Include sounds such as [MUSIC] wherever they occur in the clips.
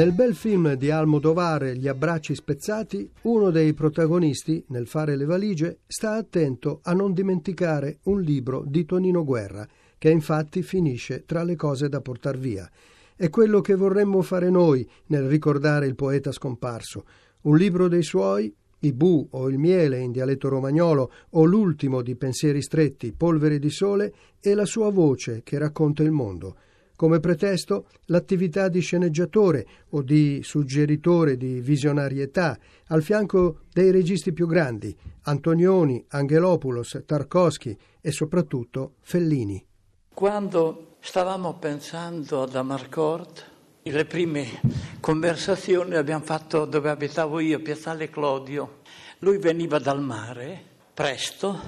Nel bel film di Almodovar Gli abbracci spezzati, uno dei protagonisti, nel fare le valigie, sta attento a non dimenticare un libro di Tonino Guerra, che infatti finisce tra le cose da portar via. È quello che vorremmo fare noi nel ricordare il poeta scomparso. Un libro dei suoi, i Bu o il miele in dialetto romagnolo o l'ultimo di Pensieri stretti, Polvere di sole e la sua voce che racconta il mondo come pretesto l'attività di sceneggiatore o di suggeritore di visionarietà, al fianco dei registi più grandi, Antonioni, Angelopoulos, Tarkovsky e soprattutto Fellini. Quando stavamo pensando ad Amarcord, le prime conversazioni le abbiamo fatto dove abitavo io, Piazzale Clodio. Lui veniva dal mare, presto,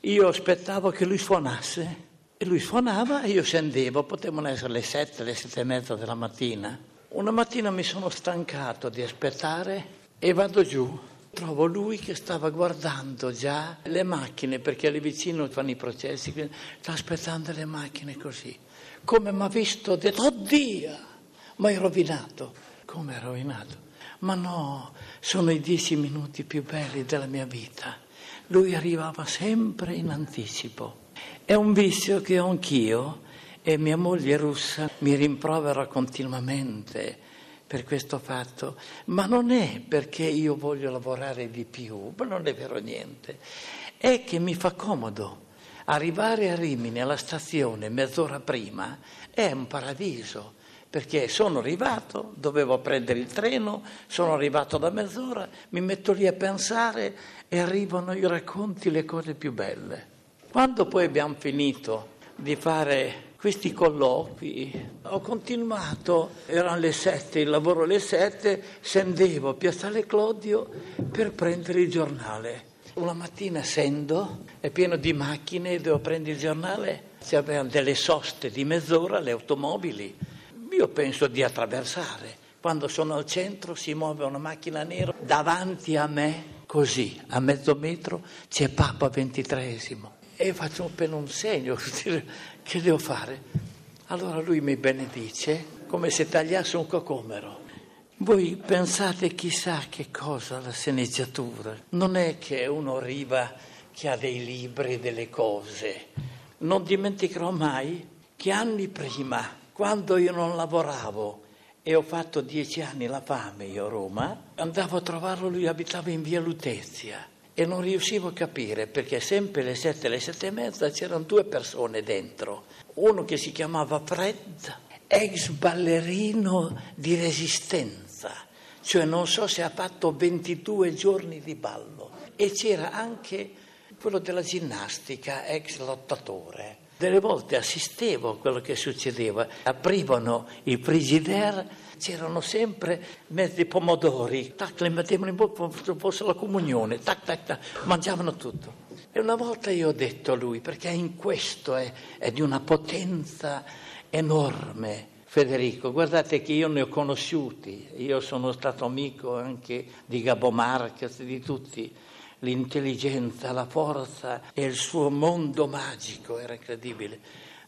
io aspettavo che lui suonasse e lui suonava e io scendevo, potevano essere le sette, le sette e mezza della mattina. Una mattina mi sono stancato di aspettare e vado giù. Trovo lui che stava guardando già le macchine, perché lì vicino fanno i processi, sta aspettando le macchine così. Come mi ha visto, ha detto, oddio, ma è rovinato. Come è rovinato? Ma no, sono i dieci minuti più belli della mia vita. Lui arrivava sempre in anticipo. È un vizio che ho anch'io e mia moglie russa mi rimprovera continuamente per questo fatto, ma non è perché io voglio lavorare di più, ma non è vero niente, è che mi fa comodo. Arrivare a Rimini alla stazione mezz'ora prima è un paradiso, perché sono arrivato, dovevo prendere il treno, sono arrivato da mezz'ora, mi metto lì a pensare e arrivano i racconti, le cose più belle. Quando poi abbiamo finito di fare questi colloqui, ho continuato, erano le sette, il lavoro alle sette, scendevo a Piazzale Clodio per prendere il giornale. Una mattina scendo, è pieno di macchine, devo prendere il giornale, c'erano delle soste di mezz'ora, le automobili. Io penso di attraversare. Quando sono al centro si muove una macchina nera davanti a me, così, a mezzo metro, c'è Papa XXIII e faccio appena un segno, [LAUGHS] che devo fare? Allora lui mi benedice come se tagliasse un cocomero. Voi pensate chissà che cosa la sceneggiatura. Non è che uno arriva che ha dei libri, delle cose. Non dimenticherò mai che anni prima, quando io non lavoravo e ho fatto dieci anni la fame io a Roma, andavo a trovarlo, lui abitava in via Lutezia e non riuscivo a capire perché sempre alle sette, alle sette e mezza c'erano due persone dentro, uno che si chiamava Fred, ex ballerino di resistenza, cioè non so se ha fatto 22 giorni di ballo, e c'era anche quello della ginnastica, ex lottatore. Delle volte assistevo a quello che succedeva, aprivano i frigidaire c'erano sempre mezzi pomodori, tac, le mettevano in bocca come se fosse la comunione, tac, tac, tac, mangiavano tutto. E una volta io ho detto a lui, perché in questo è, è di una potenza enorme, Federico, guardate che io ne ho conosciuti, io sono stato amico anche di Gabo Marquez, di tutti, l'intelligenza, la forza e il suo mondo magico era incredibile.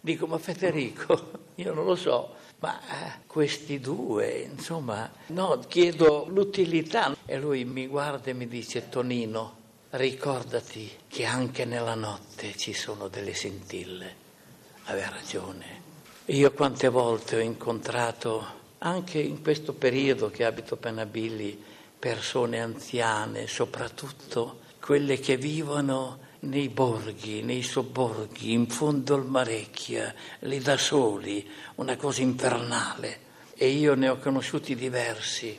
Dico, ma Federico, [LAUGHS] io non lo so, ma eh, questi due, insomma, no, chiedo l'utilità. E lui mi guarda e mi dice, Tonino, ricordati che anche nella notte ci sono delle scintille. Aveva ragione. Io quante volte ho incontrato, anche in questo periodo che abito a Penabilli, persone anziane, soprattutto quelle che vivono nei borghi, nei sobborghi, in fondo al Marecchia, lì da soli, una cosa infernale. E io ne ho conosciuti diversi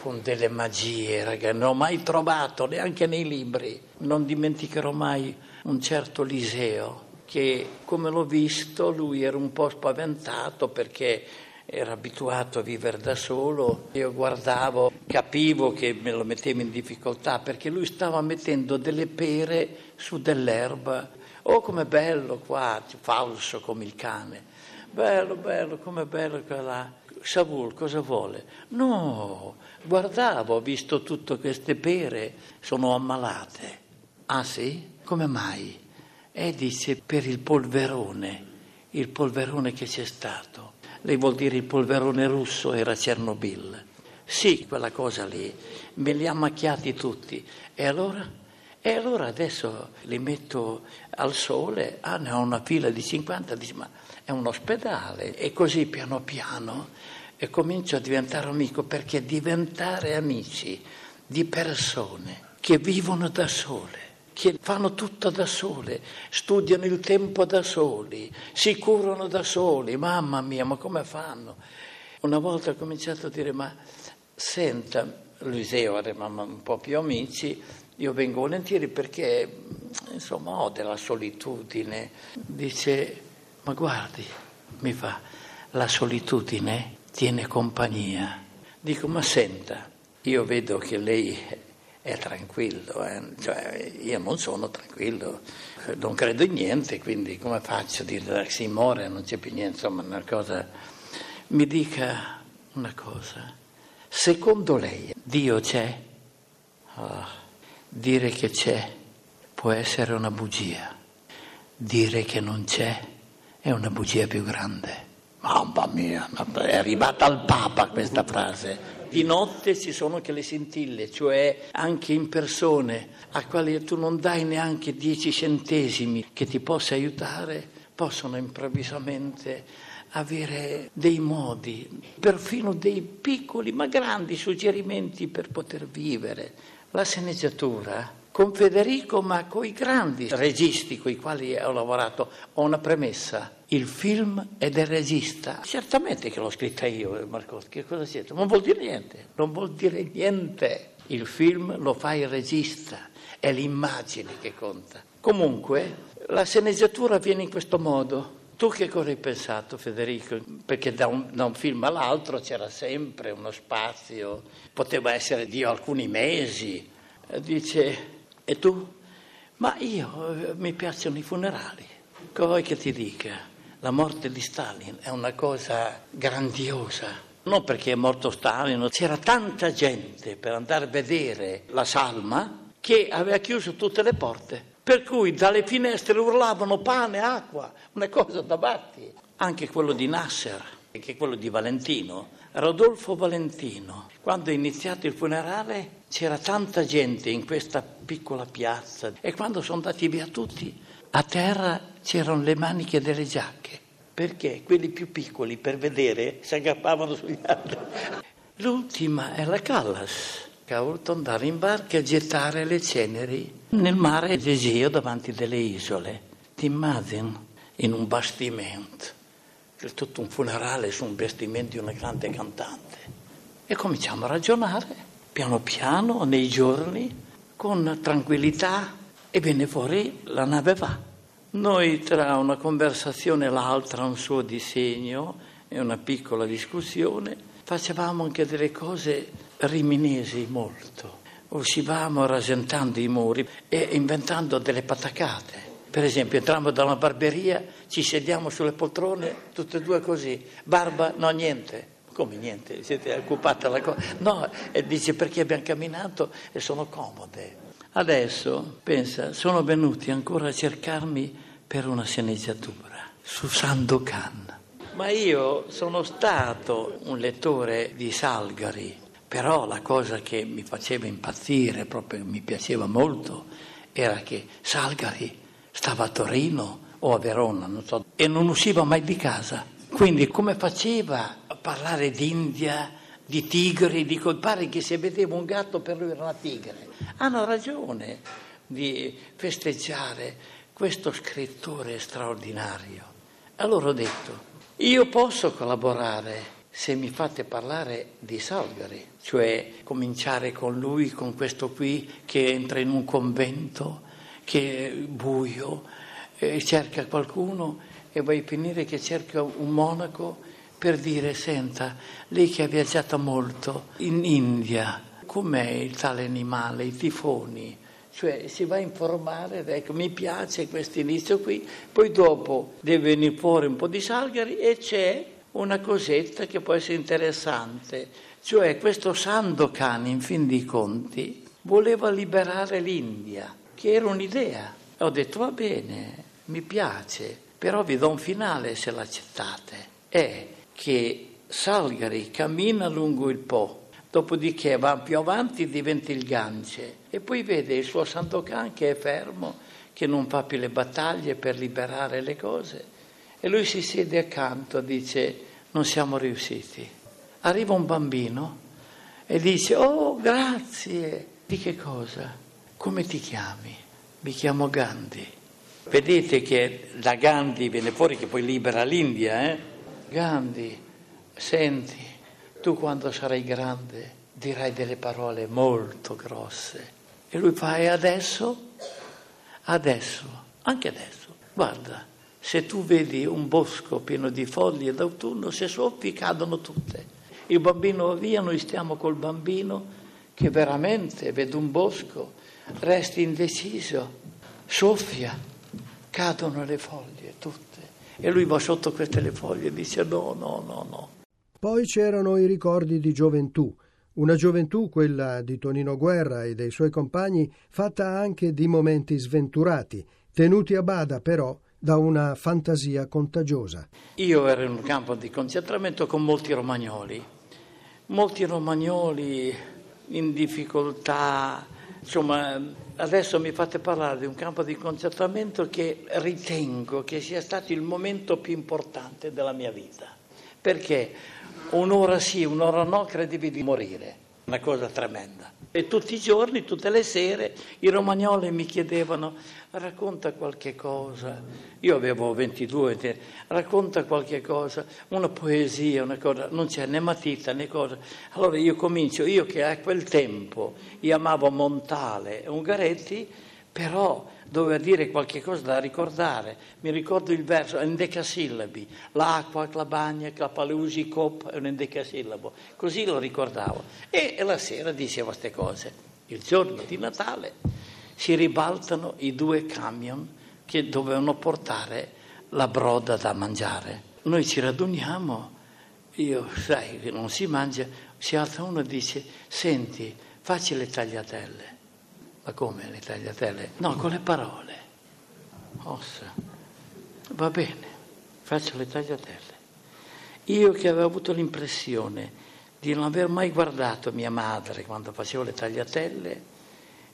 con delle magie, ragazzi, non ho mai trovato, neanche nei libri. Non dimenticherò mai un certo Liseo che, come l'ho visto, lui era un po' spaventato perché era abituato a vivere da solo, io guardavo, capivo che me lo mettevo in difficoltà perché lui stava mettendo delle pere su dell'erba. Oh, com'è bello qua, falso come il cane. Bello, bello, com'è bello quella. Savul cosa vuole? No, guardavo, ho visto tutte queste pere, sono ammalate. Ah sì? Come mai? E dice per il polverone, il polverone che c'è stato. Lei vuol dire il polverone russo era Chernobyl. Sì, quella cosa lì, me li ha macchiati tutti. E allora? E allora adesso li metto al sole, ah, ne ho una fila di 50, dice, ma è un ospedale. E così piano piano e comincio a diventare amico perché diventare amici di persone che vivono da sole, che fanno tutto da sole, studiano il tempo da soli, si curano da soli, mamma mia, ma come fanno? Una volta ho cominciato a dire, ma senta, Luiseo eravamo un po' più amici, io vengo volentieri perché insomma ho della solitudine. Dice, ma guardi, mi fa, la solitudine tiene compagnia. Dico, ma senta, io vedo che lei è tranquillo, eh? cioè, io non sono tranquillo, non credo in niente, quindi come faccio a dire si muore, non c'è più niente, insomma una cosa... Mi dica una cosa, secondo lei Dio c'è? Oh Dire che c'è può essere una bugia, dire che non c'è è una bugia più grande. Mamma mia, è arrivata al Papa questa frase. Di notte ci sono anche le scintille, cioè anche in persone a quali tu non dai neanche dieci centesimi che ti possa aiutare, possono improvvisamente avere dei modi, perfino dei piccoli ma grandi suggerimenti per poter vivere. La sceneggiatura con Federico, ma con i grandi registi con i quali ho lavorato, ho una premessa. Il film è del regista. Certamente che l'ho scritta io, Marcotti, che cosa siete? Non vuol dire niente, non vuol dire niente. Il film lo fa il regista, è l'immagine che conta. Comunque, la sceneggiatura avviene in questo modo. Tu che cosa hai pensato, Federico? Perché da un, da un, film all'altro c'era sempre uno spazio, poteva essere di alcuni mesi. Dice, e tu? Ma io eh, mi piacciono i funerali. Cosa vuoi che ti dica? La morte di Stalin è una cosa grandiosa. Non perché è morto Stalin, c'era tanta gente per andare a vedere la salma che aveva chiuso tutte le porte per cui dalle finestre urlavano pane, acqua, una cosa da batti. Anche quello di Nasser, anche quello di Valentino, Rodolfo Valentino, quando è iniziato il funerale c'era tanta gente in questa piccola piazza e quando sono andati via tutti, a terra c'erano le maniche delle giacche, perché quelli più piccoli per vedere si aggrappavano sugli altri. L'ultima è la Callas che ha voluto andare in barca e gettare le ceneri nel mare Egeo davanti delle isole. Ti immagini in un bastimento, c'è tutto un funerale su un bastimento di una grande cantante. E cominciamo a ragionare, piano piano, nei giorni, con tranquillità, e viene fuori la nave va. Noi tra una conversazione e l'altra, un suo disegno e una piccola discussione, facevamo anche delle cose riminesi molto. Uscivamo rasentando i muri e inventando delle patacate. Per esempio, entrammo da una barberia, ci sediamo sulle poltrone, tutte e due così. Barba, no, niente. Come niente? Siete occupati alla cosa? No, e dice perché abbiamo camminato e sono comode. Adesso, pensa, sono venuti ancora a cercarmi per una sceneggiatura su Sandokan. Ma io sono stato un lettore di Salgari, però la cosa che mi faceva impazzire, proprio mi piaceva molto, era che Salgari stava a Torino o a Verona, non so, e non usciva mai di casa. Quindi come faceva a parlare d'India, di tigri? Dico, pare che se vedeva un gatto per lui era una tigre. Hanno ragione di festeggiare questo scrittore straordinario. Allora ho detto, io posso collaborare se mi fate parlare di Salgari, cioè cominciare con lui, con questo qui che entra in un convento, che è buio, e cerca qualcuno e vai a finire che cerca un monaco per dire, senta, lei che ha viaggiato molto in India, com'è il tale animale, i tifoni? cioè si va a informare, ecco, mi piace questo inizio qui, poi dopo deve venire fuori un po' di Salgari e c'è una cosetta che può essere interessante, cioè questo Sandokan in fin di conti voleva liberare l'India, che era un'idea. Ho detto va bene, mi piace, però vi do un finale se l'accettate. È che Salgari cammina lungo il Po, dopodiché va più avanti diventa il Gange e poi vede il suo Sandokan che è fermo, che non fa più le battaglie per liberare le cose e lui si siede accanto e dice non siamo riusciti. Arriva un bambino e dice oh grazie, di che cosa? Come ti chiami? Mi chiamo Gandhi. Vedete che da Gandhi viene fuori che poi libera l'India, eh? Gandhi, senti, tu quando sarai grande dirai delle parole molto grosse. E lui fa, e adesso? Adesso, anche adesso, guarda, se tu vedi un bosco pieno di foglie d'autunno, se soffi cadono tutte. Il bambino va via, noi stiamo col bambino che veramente vede un bosco, resti indeciso, soffia, cadono le foglie tutte. E lui va sotto queste le foglie e dice no, no, no, no. Poi c'erano i ricordi di gioventù, una gioventù, quella di Tonino Guerra e dei suoi compagni, fatta anche di momenti sventurati, tenuti a bada però da una fantasia contagiosa. Io ero in un campo di concentramento con molti romagnoli, molti romagnoli in difficoltà, insomma adesso mi fate parlare di un campo di concentramento che ritengo che sia stato il momento più importante della mia vita, perché? Un'ora sì, un'ora no, credevi di morire, una cosa tremenda. E tutti i giorni, tutte le sere, i romagnoli mi chiedevano racconta qualche cosa. Io avevo 22, racconta qualche cosa, una poesia, una cosa, non c'è né matita né cosa. Allora io comincio, io che a quel tempo io amavo Montale e Ungaretti, però doveva dire qualche cosa da ricordare. Mi ricordo il verso in decasillabi, l'acqua, la bagna, la paleusi, cop, è un endecasillabo. Così lo ricordavo. E, e la sera dicevo queste cose. Il giorno di Natale si ribaltano i due camion che dovevano portare la broda da mangiare. Noi ci raduniamo, io sai che non si mangia, si alza uno e dice, senti, facci le tagliatelle. Ma come le tagliatelle? No, con le parole. Ossa. Va bene, faccio le tagliatelle. Io che avevo avuto l'impressione di non aver mai guardato mia madre quando facevo le tagliatelle,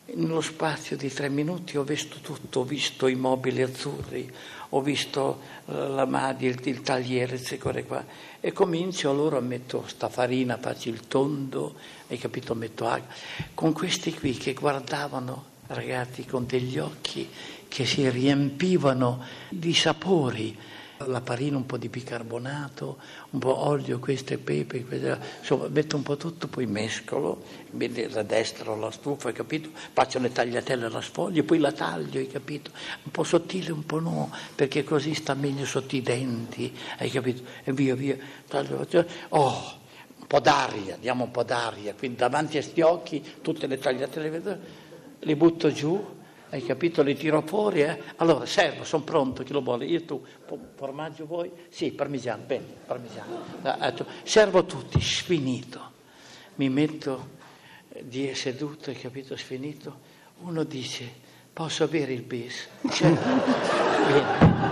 nello spazio di tre minuti ho visto tutto, ho visto i mobili azzurri, ho visto la madre, il, il tagliere, queste qua. E comincio allora metto sta farina, faccio il tondo, hai capito, metto acqua. Con questi qui che guardavano, ragazzi, con degli occhi che si riempivano di sapori la farina, un po' di bicarbonato, un po' olio, questo e pepe, questo, insomma metto un po' tutto, poi mescolo, la destra o la stufa, hai capito? Faccio le tagliatelle alla sfoglia, poi la taglio, hai capito? Un po' sottile, un po' no, perché così sta meglio sotto i denti, hai capito? E via via, taglio, oh, un po' d'aria, diamo un po' d'aria, quindi davanti a sti occhi tutte le tagliatelle le butto giù hai capito? Le tiro fuori, eh? Allora, servo, sono pronto, chi lo vuole? Io tu, formaggio vuoi? Sì, parmigiano, bene, parmigiano. Ah, servo tutti, sfinito. Mi metto di seduto, hai capito, sfinito. Uno dice, posso avere il bis? [LAUGHS] Bene.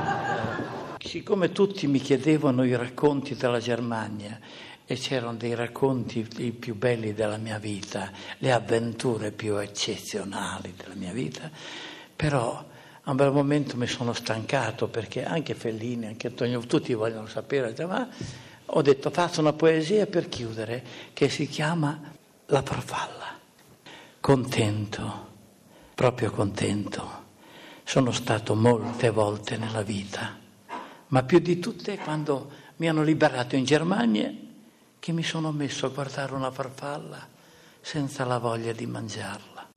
Siccome tutti mi chiedevano i racconti della Germania e c'erano dei racconti i più belli della mia vita, le avventure più eccezionali della mia vita, però a un bel momento mi sono stancato perché anche Fellini, anche Antonio, tutti vogliono sapere, ma ho detto faccio una poesia per chiudere che si chiama La farfalla. Contento, proprio contento. Sono stato molte volte nella vita, ma più di tutte quando mi hanno liberato in Germania che mi sono messo a guardare una farfalla senza la voglia di mangiarla.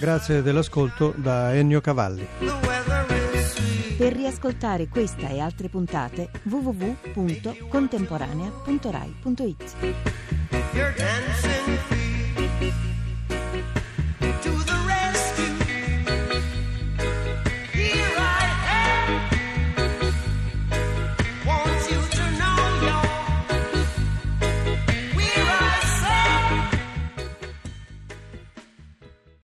Grazie dell'ascolto da Ennio Cavalli. Per riascoltare questa e altre puntate www.contemporanea.rai.it